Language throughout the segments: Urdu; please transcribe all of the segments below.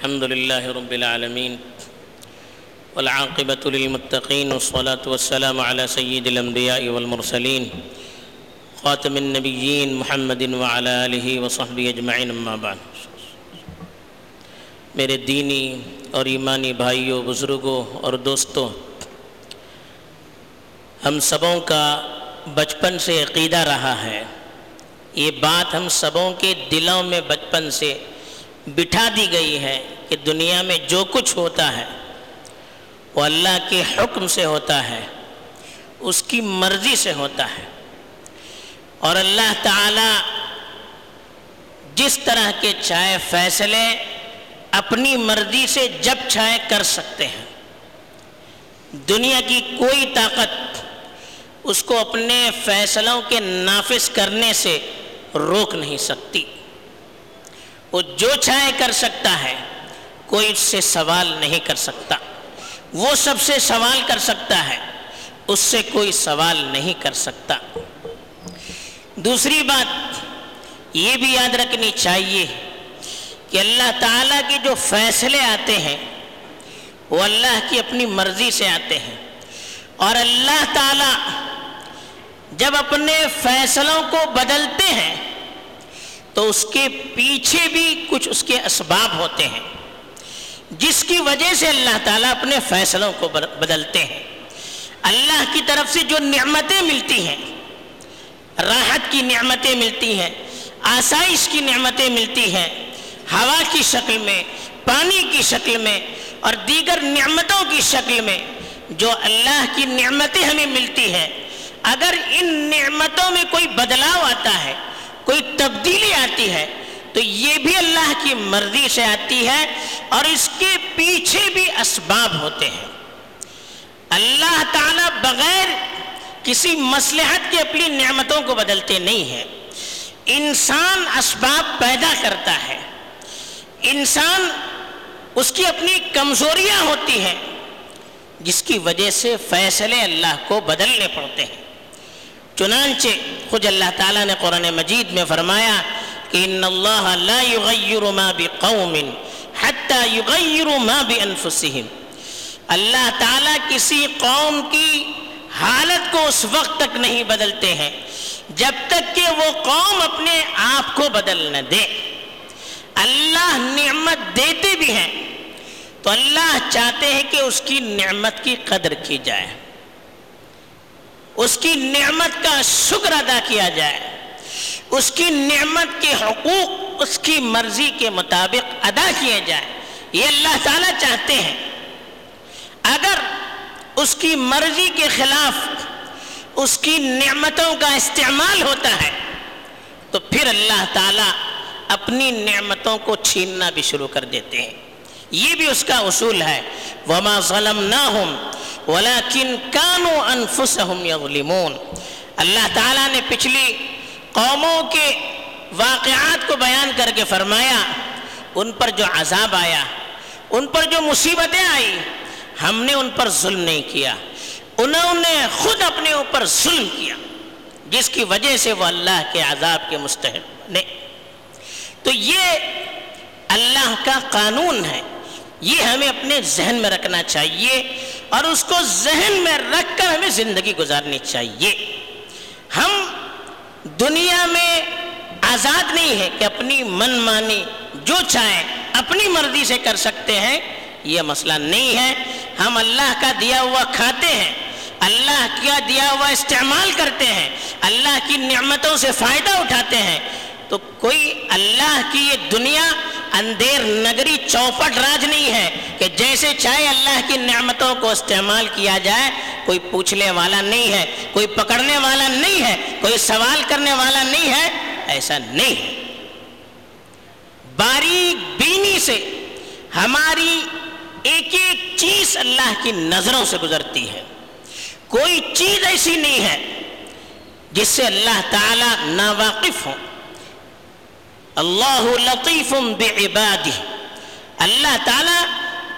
الحمد لله رب العالمين والعاقبة للمتقين والصلاة والسلام على سيد الأنبياء والمرسلين خاتم النبيين محمد وعلى آله وصحبه أجمعين أما بعد. میرے دینی اور ایمانی بھائیوں، بزرگوں اور دوستوں، ہم سبوں کا بچپن سے عقیدہ رہا ہے۔ یہ بات ہم سبوں کے دلوں میں بچپن سے بٹھا دی گئی ہے کہ دنیا میں جو کچھ ہوتا ہے وہ اللہ کے حکم سے ہوتا ہے، اس کی مرضی سے ہوتا ہے۔ اور اللہ تعالی جس طرح کے چاہے فیصلے اپنی مرضی سے جب چاہے کر سکتے ہیں، دنیا کی کوئی طاقت اس کو اپنے فیصلوں کے نافذ کرنے سے روک نہیں سکتی۔ وہ جو چاہے کر سکتا ہے، کوئی اس سے سوال نہیں کر سکتا۔ وہ سب سے سوال کر سکتا ہے، اس سے کوئی سوال نہیں کر سکتا۔ دوسری بات یہ بھی یاد رکھنی چاہیے کہ اللہ تعالیٰ کے جو فیصلے آتے ہیں، وہ اللہ کی اپنی مرضی سے آتے ہیں۔ اور اللہ تعالیٰ جب اپنے فیصلوں کو بدلتے ہیں تو اس کے پیچھے بھی کچھ اس کے اسباب ہوتے ہیں، جس کی وجہ سے اللہ تعالیٰ اپنے فیصلوں کو بدلتے ہیں۔ اللہ کی طرف سے جو نعمتیں ملتی ہیں، راحت کی نعمتیں ملتی ہیں، آسائش کی نعمتیں ملتی ہیں، ہوا کی شکل میں، پانی کی شکل میں اور دیگر نعمتوں کی شکل میں جو اللہ کی نعمتیں ہمیں ملتی ہیں۔ اگر ان نعمتوں میں کوئی بدلاؤ آتا ہے کوئی تبدیلی آتی ہے، تو یہ بھی اللہ کی مرضی سے آتی ہے اور اس کے پیچھے بھی اسباب ہوتے ہیں۔ اللہ تعالیٰ بغیر کسی مسلحت کے اپنی نعمتوں کو بدلتے نہیں ہیں۔ انسان اسباب پیدا کرتا ہے۔ انسان اس کی اپنی کمزوریاں ہوتی ہیں، جس کی وجہ سے فیصلے اللہ کو بدلنے پڑتے ہیں۔ چنانچہ خود اللہ تعالیٰ نے قرآن مجید میں فرمایا کہ ان اللہ لا یغیر ما بقوم حتی یغیر ما بانفسهم اللہ تعالیٰ کسی قوم کی حالت کو اس وقت تک نہیں بدلتے ہیں جب تک کہ وہ قوم اپنے آپ کو بدل نہ دے۔ اللہ نعمت دیتے بھی ہیں تو اللہ چاہتے ہیں کہ اس کی نعمت کی قدر کی جائے۔ اس کی نعمت کا شکر ادا کیا جائے۔ اس کی نعمت کے حقوق اس کی مرضی کے مطابق ادا کیے جائے یہ اللہ تعالیٰ چاہتے ہیں۔ اگر اس کی مرضی کے خلاف اس کی نعمتوں کا استعمال ہوتا ہے، تو پھر اللہ تعالیٰ اپنی نعمتوں کو چھیننا بھی شروع کر دیتے ہیں۔ یہ بھی اس کا اصول ہے۔ وما ظلمناہم ولیکن کانو انفسہم یظلمون اللہ تعالیٰ نے پچھلی قوموں کے واقعات کو بیان کر کے فرمایا، ان پر جو عذاب آیا، ان پر جو مصیبتیں آئی ہم نے ان پر ظلم نہیں کیا۔ انہوں نے خود اپنے اوپر ظلم کیا، جس کی وجہ سے وہ اللہ کے عذاب کے مستحق نے تو یہ اللہ کا قانون ہے، یہ ہمیں اپنے ذہن میں رکھنا چاہیے۔ اور اس کو ذہن میں رکھ کر ہمیں زندگی گزارنی چاہیے۔ ہم دنیا میں آزاد نہیں ہے کہ اپنی من مانی جو چاہیں اپنی مرضی سے کر سکتے ہیں، یہ مسئلہ نہیں ہے۔ ہم اللہ کا دیا ہوا کھاتے ہیں، اللہ کا دیا ہوا استعمال کرتے ہیں، اللہ کی نعمتوں سے فائدہ اٹھاتے ہیں۔ تو کوئی اللہ کی یہ دنیا اندھیر نگری چوپٹ راج نہیں ہے کہ جیسے چاہے اللہ کی نعمتوں کو استعمال کیا جائے، کوئی پوچھنے والا نہیں ہے، کوئی پکڑنے والا نہیں ہے، کوئی سوال کرنے والا نہیں ہے، ایسا نہیں۔ ہے باریک بینی سے ہماری ایک ایک چیز اللہ کی نظروں سے گزرتی ہے۔ کوئی چیز ایسی نہیں ہے جس سے اللہ تعالی ناواقف ہوں۔ اللہ لطیف بعبادہ اللہ تعالیٰ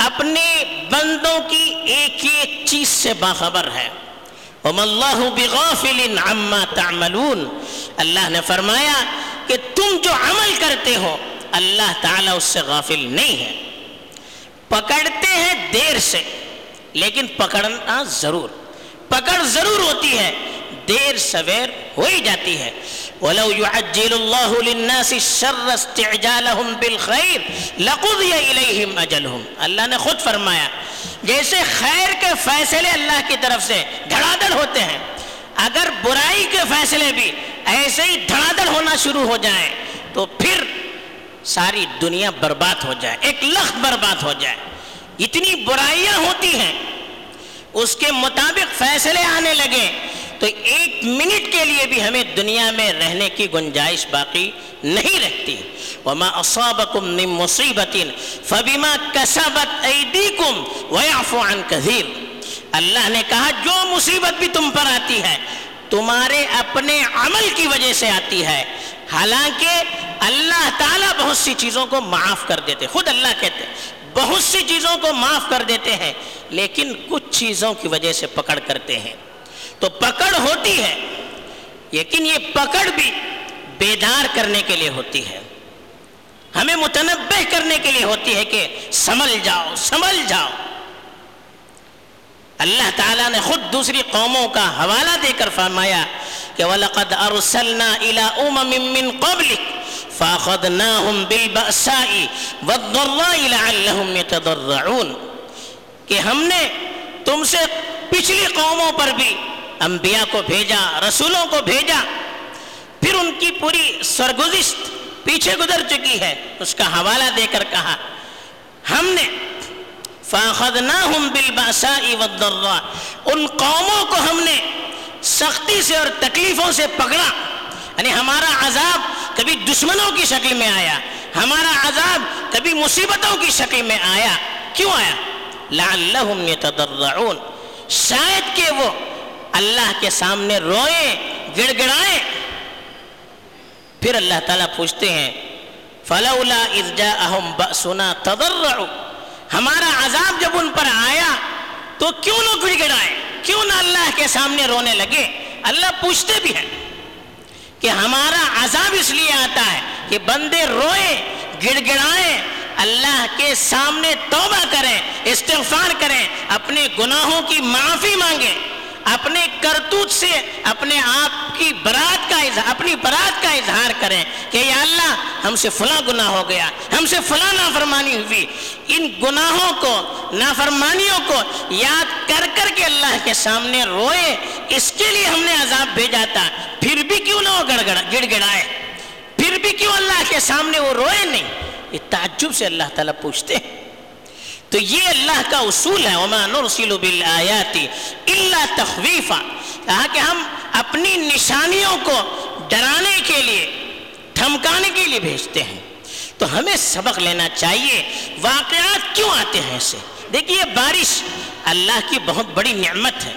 اپنے بندوں کی ایک ایک چیز سے باخبر ہے وَمَا اللَّهُ بِغَافِلٍ عَمَّا تَعْمَلُونَ اللہ نے فرمایا کہ تم جو عمل کرتے ہو اللہ تعالیٰ اس سے غافل نہیں ہے پکڑتے ہیں دیر سے لیکن پکڑنا ضرور پکڑ ضرور ہوتی ہے دیر سویر ہو ہی جاتی ہے۔ وَلَوْ يُعَجِّلُ اللَّهُ لِلنَّاسِ الشَّرَّ اسْتِعْجَالَهُمْ بِالْخَيْرِ لَقُضِيَ إِلَيْهِمْ أَجَلْهُمْ۔ اللہ نے خود فرمایا، جیسے خیر کے فیصلے اللہ کی طرف سے دھڑادڑ ہوتے ہیں، اگر برائی کے فیصلے بھی ایسے ہی دھڑادڑ ہونا شروع ہو جائیں تو پھر ساری دنیا برباد ہو جائے، ایک لخت برباد ہو جائے۔ اتنی برائیاں ہوتی ہیں، اس کے مطابق فیصلے آنے لگے۔ تو ایک منٹ کے لیے بھی ہمیں دنیا میں رہنے کی گنجائش باقی نہیں رہتی۔ وما اصابکم من مصیبت فبما کسبت ایدیکم ویعفو عن کثیر اللہ نے کہا، جو مصیبت بھی تم پر آتی ہے، تمہارے اپنے عمل کی وجہ سے آتی ہے۔ حالانکہ اللہ تعالیٰ بہت سی چیزوں کو معاف کر دیتے، خود اللہ کہتے، بہت سی چیزوں کو معاف کر دیتے ہیں، لیکن کچھ چیزوں کی وجہ سے پکڑ کرتے ہیں۔ تو پکڑ ہوتی ہے۔ لیکن یہ پکڑ بھی بیدار کرنے کے لیے ہوتی ہے۔ ہمیں متنبع کرنے کے لیے ہوتی ہے کہ سمل جاؤ سمل جاؤ۔ اللہ تعالیٰ نے خود دوسری قوموں کا حوالہ دے کر فرمایا کہ وَلَقَدْ أَرْسَلْنَا إِلَىٰ أُمَمٍ مِّن قَبْلِكَ فَأَخَذْنَاهُمْ بِالْبَأْسَاءِ وَالضَّرَّاءِ لَعَلَّهُمْ يَتَضَرَّعُونَ۔ کہ ہم نے تم سے پچھلی قوموں پر بھی انبیاء کو بھیجا، رسولوں کو بھیجا، پھر ان کی پوری سرگزشت پیچھے گزر چکی ہے۔ اس کا حوالہ دے کر کہا، ہم نے، فَأَخَذْنَاهُمْ بِالْبَأْسَاءِ وَالضَّرَّاءِ۔ ان قوموں کو ہم نے سختی سے اور تکلیفوں سے پکڑا۔ یعنی ہمارا عذاب کبھی دشمنوں کی شکل میں آیا، ہمارا عذاب کبھی مصیبتوں کی شکل میں آیا۔ کیوں آیا؟ لعلہم یتضرعون شاید کہ وہ اللہ کے سامنے روئیں گڑ گڑائیں پھر اللہ تعالیٰ پوچھتے ہیں، فلولا اذ جاءہم بأسنا تضرعوا۔ ہمارا عذاب جب ان پر آیا، تو کیوں نہ گڑ گڑائیں کیوں نہ اللہ کے سامنے رونے لگے؟ اللہ پوچھتے بھی ہیں کہ ہمارا عذاب اس لیے آتا ہے کہ بندے روئیں گڑ گڑائیں اللہ کے سامنے توبہ کریں، استغفار کریں، اپنے گناہوں کی معافی مانگیں۔ اپنے کرتوت سے اپنے آپ کی برات کا اظہار اپنی برات کا اظہار کریں کہ یا اللہ ہم سے فلاں گناہ ہو گیا، ہم سے فلاں نافرمانی ہوئی۔ ان گناہوں کو، نافرمانیوں کو یاد کر کر کے اللہ کے سامنے روئے، اس کے لیے ہم نے عذاب بھیجا تھا۔ پھر بھی کیوں نہ وہ گڑ گڑ گڑ گڑائے پھر بھی کیوں اللہ کے سامنے وہ روئے نہیں؟ یہ تعجب سے اللہ تعالیٰ پوچھتے ہیں۔ تو یہ اللہ کا اصول ہے، وما نرسل بالآیات الا تخویفا کہا کہ ہم اپنی نشانیوں کو ڈرانے کے لیے، دھمکانے کے لیے بھیجتے ہیں۔ تو ہمیں سبق لینا چاہیے، واقعات کیوں آتے ہیں اسے دیکھیے بارش اللہ کی بہت بڑی نعمت ہے۔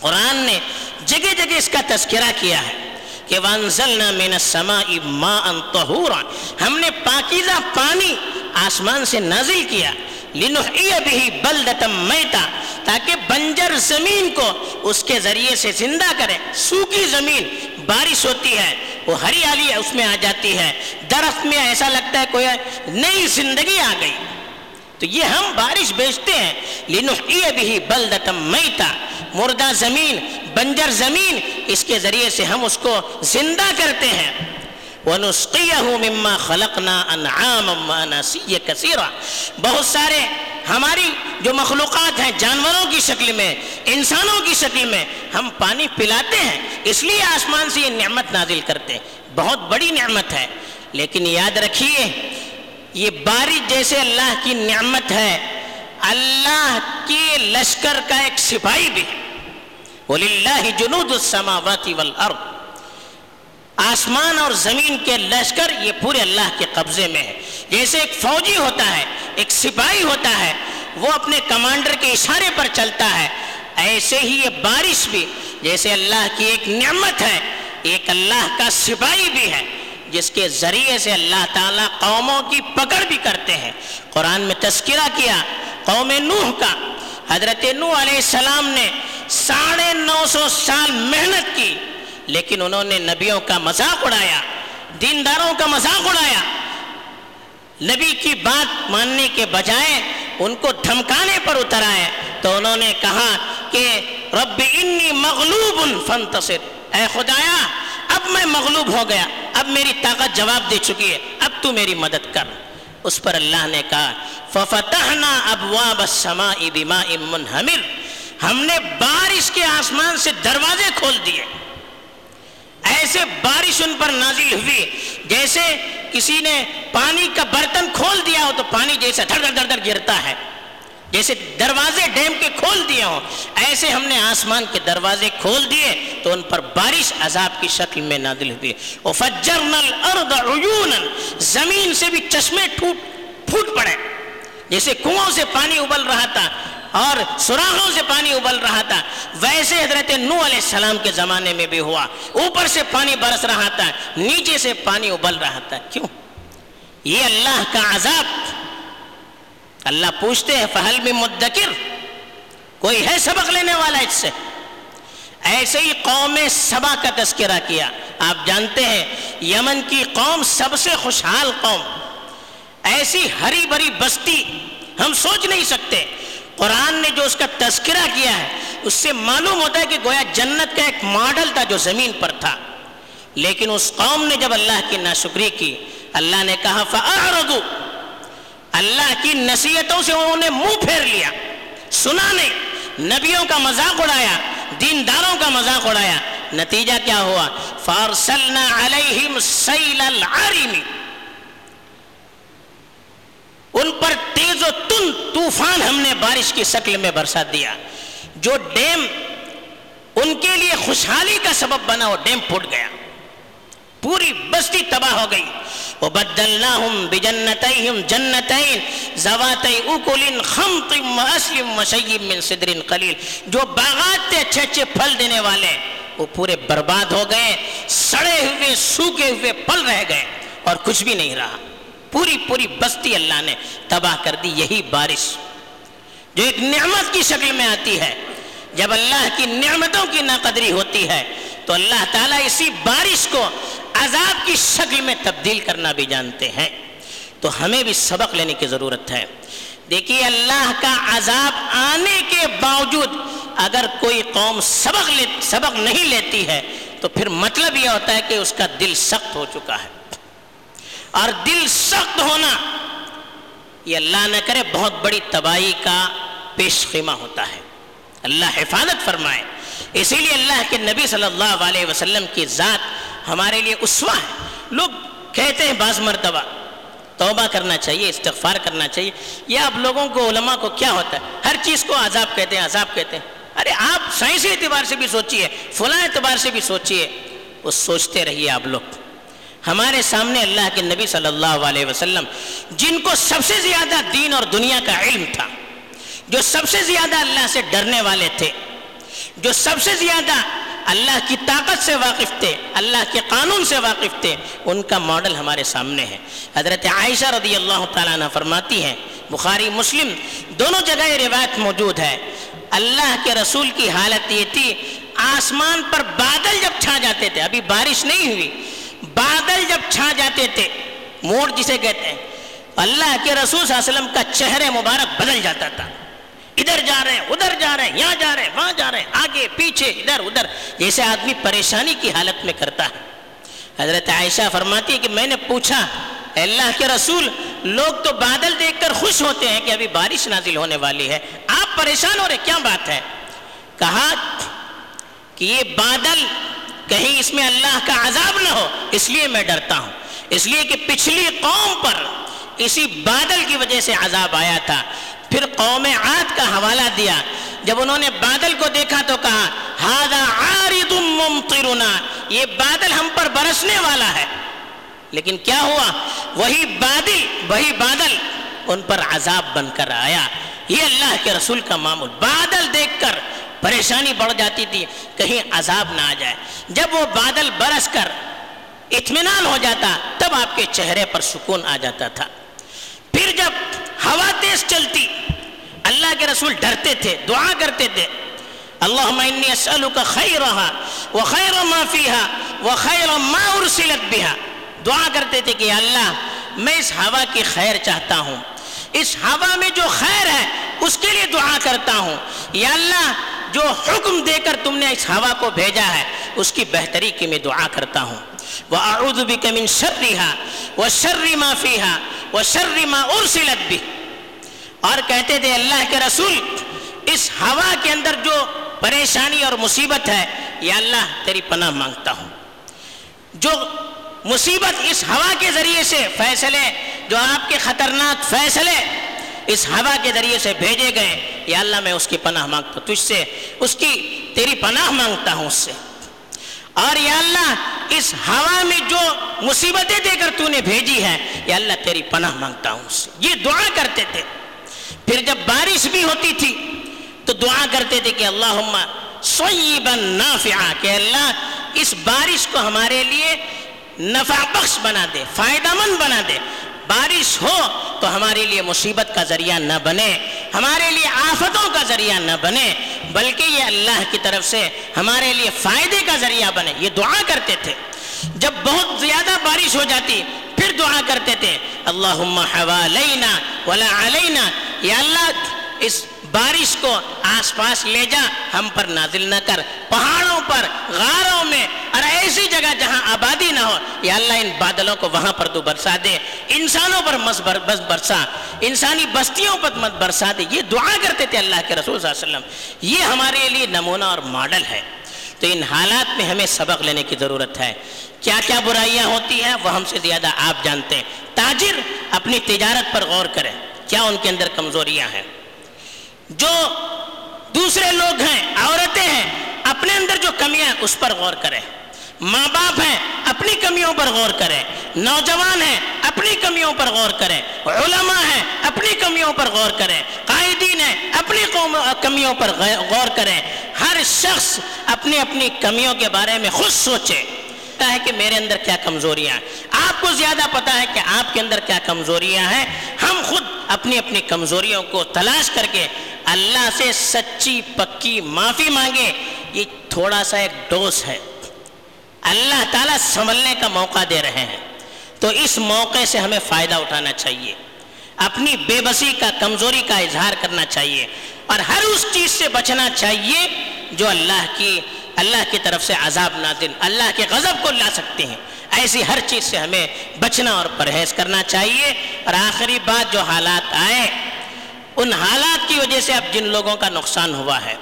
قرآن نے جگہ جگہ اس کا تذکرہ کیا ہے کہ وانزلنا من السماء ماء طهورا۔ ہم نے پاکیزہ پانی آسمان سے نازل کیا۔ لنحیی به بلدتا میتا تاکہ بنجر زمین کو اس کے ذریعے سے زندہ کرے۔ سوکی زمین، بارش ہوتی ہے، وہ ہریالی اس میں آ جاتی ہے۔ درخت میں ایسا لگتا ہے کوئی نئی زندگی آ گئی۔ تو یہ ہم بارش بیچتے ہیں۔ لنحیی به بلدتا میتا مردہ زمین، بنجر زمین، اس کے ذریعے سے ہم اس کو زندہ کرتے ہیں۔ وَنُسْقِيَهُ مِمَّا خَلَقْنَا أَنْعَامًا وَأَنَاسِيَّ كَثِيرًا۔ بہت سارے ہماری جو مخلوقات ہیں، جانوروں کی شکل میں، انسانوں کی شکل میں ہم پانی پلاتے ہیں، اس لیے آسمان سے یہ نعمت نازل کرتے ہیں۔ بہت بڑی نعمت ہے۔ لیکن یاد رکھیے، یہ بارش جیسے اللہ کی نعمت ہے، اللہ کے لشکر کا ایک سپاہی بھی۔ وَلِلَّهِ جُنُودُ السَّمَاوَاتِ وَالْأَرْضِ۔ آسمان اور زمین کے لشکر یہ پورے اللہ کے قبضے میں ہے جیسے ایک فوجی ہوتا ہے، ایک سپاہی ہوتا ہے۔ وہ اپنے کمانڈر کے اشارے پر چلتا ہے۔ ایسے ہی یہ بارش بھی، جیسے اللہ کی ایک نعمت ہے، ایک اللہ کا سپاہی بھی ہے، جس کے ذریعے سے اللہ تعالیٰ قوموں کی پکڑ بھی کرتے ہیں۔ قرآن میں تذکرہ کیا، قوم نوح کا۔ حضرت نوح علیہ السلام نے ساڑھے نو سو سال محنت کی۔ لیکن انہوں نے نبیوں کا مذاق اڑایا، دینداروں کا مذاق اڑایا۔ نبی کی بات ماننے کے بجائے ان کو دھمکانے پر اتر آئے۔ تو انہوں نے کہا کہ رب انی مغلوب فانتصر۔ اے خدایا، اب میں مغلوب ہو گیا، اب میری طاقت جواب دے چکی ہے، اب تو میری مدد کر۔ اس پر اللہ نے کہا، ففتحنا ابواب السماء بماء منہمر۔ ہم نے بارش کے آسمان سے دروازے کھول دیے۔ ایسے بارش ان پر نازل ہوئی، جیسے کسی نے پانی کا برتن کھول دیا ہو تو پانی جیسے دھڑ دھڑ دھڑ گرتا ہے، جیسے دروازے ڈیم کے کھول دیے ہوں۔ ایسے ہم نے آسمان کے دروازے کھول دیے تو ان پر بارش عذاب کی شکل میں نادل ہوئی۔ وفجرنا الارض عیونا، زمین سے بھی چشمے ٹوٹ، پھوٹ پڑے۔ جیسے کنووں سے پانی ابل رہا تھا اور سراخوں سے پانی ابل رہا تھا۔ ویسے حضرت نو علیہ السلام کے زمانے میں بھی ہوا۔ اوپر سے پانی برس رہا تھا، نیچے سے پانی ابل رہا تھا۔ کیوں؟ یہ اللہ کا عذاب۔ اللہ پوچھتے ہیں، فہل میں مدکر؟ کوئی ہے سبق لینے والا اس سے؟ ایسے ہی قوم سبا کا تذکرہ کیا۔ آپ جانتے ہیں، یمن کی قوم سب سے خوشحال قوم۔ ایسی ہری بھری بستی ہم سوچ نہیں سکتے۔ قرآن نے جو اس کا تذکرہ کیا ہے، اس سے معلوم ہوتا ہے کہ گویا جنت کا ایک ماڈل تھا جو زمین پر تھا۔ لیکن اس قوم نے جب اللہ کی ناشکری کی، اللہ نے کہا فَأَعْرَضُوا اللہ کی نصیحتوں سے انہوں نے منہ پھیر لیا۔ سنا نہیں۔ نبیوں کا مذاق اڑایا، دینداروں کا مذاق اڑایا۔ نتیجہ کیا ہوا؟ فارسلنا علیہم سیل العارم ان پر تیز و تن طوفان ہم نے بارش کی شکل میں برسا دیا۔ جو ڈیم ان کے لیے خوشحالی کا سبب بنا، وہ ڈیم پھوٹ گیا۔ پوری بستی تباہ ہو گئی۔ وبدلناهم بجنتيهم جنتين ذواتي اكل خمط واصل وشيب من صدر قليل جو باغات تھے، اچھے اچھے پھل دینے والے، وہ پورے برباد ہو گئے، سڑے ہوئے، سوکھے ہوئے پھل رہ گئے اور کچھ بھی نہیں رہا۔ پوری پوری بستی اللہ نے تباہ کر دی، یہی بارش۔ جو ایک نعمت کی شکل میں آتی ہے، جب اللہ کی نعمتوں کی ناقدری ہوتی ہے، تو اللہ تعالیٰ اسی بارش کو عذاب کی شکل میں تبدیل کرنا بھی جانتے ہیں۔ تو ہمیں بھی سبق لینے کی ضرورت ہے۔ دیکھیے، اللہ کا عذاب آنے کے باوجود اگر کوئی قوم سبق لے، سبق نہیں لیتی ہے، تو پھر مطلب یہ ہوتا ہے کہ اس کا دل سخت ہو چکا ہے۔ اور دل سخت ہونا یہ اللہ نہ کرے بہت بڑی تباہی کا پیش خیمہ ہوتا ہے۔ اللہ حفاظت فرمائے۔ اسی لیے اللہ کے نبی صلی اللہ علیہ وسلم کی ذات ہمارے لیے اسوا ہے۔ لوگ کہتے ہیں بعض مرتبہ، توبہ کرنا چاہیے، استغفار کرنا چاہیے۔ یا آپ لوگوں کو، علماء کو کیا ہوتا ہے؟ ہر چیز کو عذاب کہتے ہیں، عذاب کہتے ہیں۔ ارے آپ سائنسی اعتبار سے بھی سوچیے، فلاں اعتبار سے بھی سوچیے، وہ سوچتے رہیے آپ لوگ۔ ہمارے سامنے اللہ کے نبی صلی اللہ علیہ وسلم، جن کو سب سے زیادہ دین اور دنیا کا علم تھا، جو سب سے زیادہ اللہ سے ڈرنے والے تھے، جو سب سے زیادہ اللہ کی طاقت سے واقف تھے، اللہ کے قانون سے واقف تھے، ان کا ماڈل ہمارے سامنے ہے۔ حضرت عائشہ رضی اللہ تعالیٰ عنہ فرماتی ہیں، بخاری، مسلم، دونوں جگہ یہ روایت موجود ہے۔ اللہ کے رسول کی حالت یہ تھی، آسمان پر بادل جب چھا جاتے تھے، ابھی بارش نہیں ہوئی بادل جب چھا جاتے تھے، موڑ جسے کہتے ہیں، اللہ کے رسول صلی اللہ علیہ وسلم کا چہرے مبارک بدل جاتا تھا۔ ادھر جا رہے ہیں، ادھر جا رہے ہیں، یہاں جا رہے ہیں، وہاں جا رہے ہیں، آگے، پیچھے، ادھر ادھر۔ جیسے آدمی پریشانی کی حالت میں کرتا ہے۔ حضرت عائشہ فرماتی ہے کہ میں نے پوچھا اللہ کے رسول، لوگ تو بادل دیکھ کر خوش ہوتے ہیں کہ ابھی بارش نازل ہونے والی ہے۔ آپ پریشان ہو رہے کیا بات ہے؟ کہا کہ یہ بادل کہیں اس میں اللہ کا عذاب نہ ہو، اس لیے میں ڈرتا ہوں۔ اس لیے کہ پچھلی قوم پر اسی بادل کی وجہ سے عذاب آیا تھا۔ پھر قوم عاد کا حوالہ دیا۔ جب انہوں نے بادل کو دیکھا تو کہا ہادا عارض ممطرنا یہ بادل ہم پر برسنے والا ہے۔ لیکن کیا ہوا؟ وہی بادل وہی بادل ان پر عذاب بن کر آیا۔ یہ اللہ کے رسول کا معمول۔ بادل دیکھ کر پریشانی بڑھ جاتی تھی، کہیں عذاب نہ آ جائے۔ جب وہ بادل برس کر اطمینان ہو جاتا، تب آپ کے چہرے پر سکون آ جاتا تھا۔ پھر جب ہوا تیز چلتی، اللہ کے رسول ڈرتے تھے، دعا کرتے تھے، اللہم انی اسألک خیرہا و خیر ما فیہا و ما ارسلت بها دعا کرتے تھے کہ اللہ، میں اس ہوا کی خیر چاہتا ہوں۔ اس ہوا میں جو خیر ہے، اس کے لیے دعا کرتا ہوں۔ یا اللہ جو حکم دے کر تم نے اس ہوا کو بھیجا ہے، اس کی بہتری کی میں دعا کرتا ہوں۔ وَأَعُوذُ بِكَ مِن شَرِّهَا وَشَرِّ مَا فِيهَا وَشَرِّ مَا أُرْسِلَتْ بِهِ۔ اور کہتے تھے، اللہ کے رسول، اس ہوا کے اندر جو پریشانی اور مصیبت ہے، یا اللہ تیری پناہ مانگتا ہوں۔ جو مصیبت اس ہوا کے ذریعے سے فیصلے، جو آپ کے خطرناک فیصلے اس ہوا کے ذریعے سے بھیجے گئے یا اللہ میں اس کی پناہ مانگتا ہوں، تجھ سے، اس کی تیری پناہ مانگتا ہوں اس سے۔ اور یا اللہ، اس ہوا میں جو مصیبتیں دے کر تو نے بھیجی ہے یا اللہ تیری پناہ مانگتا ہوں اس سے۔ یہ دعا کرتے تھے۔ پھر جب بارش بھی ہوتی تھی، تو دعا کرتے تھے کہ اللہم سویبا نافعا، کہ اللہ، اس بارش کو ہمارے لیے نفع بخش بنا دے، فائدہ مند بنا دے۔ بارش ہو تو ہمارے لیے مصیبت کا ذریعہ نہ بنے، ہمارے لیے آفتوں کا ذریعہ نہ بنے، بلکہ یہ اللہ کی طرف سے ہمارے لیے فائدے کا ذریعہ بنے۔ یہ دعا کرتے تھے۔ جب بہت زیادہ بارش ہو جاتی، پھر دعا کرتے تھے۔ اللہم حوالینا ولا علینا۔ یا اللہ، اس بارش کو آس پاس لے جا، ہم پر نازل نہ کر۔ پہاڑوں پر، غاروں میں۔ اور ایسی جگہ جہاں آبادی نہ ہو۔ یا اللہ ان بادلوں کو وہاں پر تو برسا دے۔ انسانوں پر مس بر، بس برسا۔ انسانی بستیوں پر مت برسا دے۔ یہ دعا کرتے تھے اللہ کے رسول صلی اللہ علیہ وسلم۔ یہ ہمارے لیے نمونہ اور ماڈل ہے۔ تو ان حالات میں ہمیں سبق لینے کی ضرورت ہے۔ کیا کیا برائیاں ہوتی ہیں، وہ ہم سے زیادہ آپ جانتے ہیں۔ تاجر اپنی تجارت پر غور کریں۔ کیا ان کے اندر کمزوریاں ہیں؟ جو دوسرے لوگ ہیں، عورتیں ہیں، اپنے اندر جو کمیاں اس پر غور کریں۔ ماں باپ ہیں، اپنی کمیوں پر غور کریں۔ نوجوان ہیں، اپنی کمیوں پر غور کریں۔ علماء ہیں، اپنی کمیوں پر غور کریں۔ قائدین ہیں، اپنی کمیوں پر غور کریں۔ ہر شخص اپنی اپنی کمیوں کے بارے میں خود سوچے۔ ہے کہ میرے اندر کیا کمزوریاں ہیں۔ آپ کو زیادہ پتا ہے کہ آپ کے اندر کیا کمزوریاں ہیں۔ ہم خود اپنی اپنی کمزوریوں کو تلاش کر کے اللہ سے سچی پکی معافی مانگے، یہ تھوڑا سا ایک ڈوس ہے۔ اللہ تعالیٰ سنبھلنے کا موقع دے رہے ہیں۔ تو اس موقع سے ہمیں فائدہ اٹھانا چاہیے۔ اپنی بے بسی کا، کمزوری کا اظہار کرنا چاہیے۔ اور ہر اس چیز سے بچنا چاہیے جو اللہ کی اللہ کی طرف سے عذاب نازل، اللہ کے غضب کو لا سکتے ہیں۔ ایسی ہر چیز سے ہمیں بچنا اور پرہیز کرنا چاہیے۔ اور آخری بات جو حالات آئے ان حالات کی وجہ سے اب جن لوگوں کا نقصان ہوا ہے۔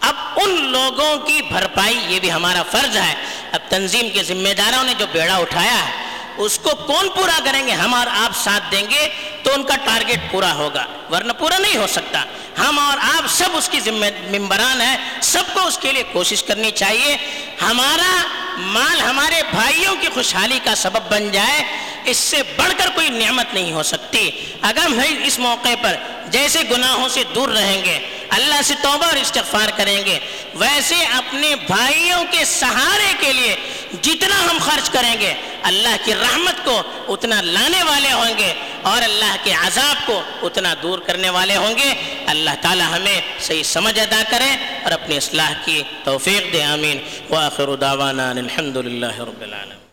اب ان لوگوں کی بھرپائی یہ بھی ہمارا فرض ہے۔ اب تنظیم کے ذمہ داروں نے جو بیڑا اٹھایا ہے، اس کو کون پورا کریں گے؟ ہم اور آپ ساتھ دیں گے تو ان کا ٹارگٹ پورا ہوگا، ورنہ پورا نہیں ہو سکتا۔ ہم اور آپ سب اس کی ذمہ ممبران ہیں، سب کو اس کے لیے کوشش کرنی چاہیے۔ ہمارا مال ہمارے بھائیوں کی خوشحالی کا سبب بن جائے۔ اس سے بڑھ کر کوئی نعمت نہیں ہو سکتی۔ اگر ہم اس موقع پر جیسے گناہوں سے دور رہیں گے، اللہ سے توبہ اور استغفار کریں گے، ویسے اپنے بھائیوں کے سہارے کے لیے جتنا ہم خرچ کریں گے، اللہ کی رحمت کو اتنا لانے والے ہوں گے اور اللہ کے عذاب کو اتنا دور کرنے والے ہوں گے۔ اللہ تعالی ہمیں صحیح سمجھ ادا کریں اور اپنی اصلاح کی توفیق دے، آمین۔ وآخر دعوانا الحمد للہ رب العالمين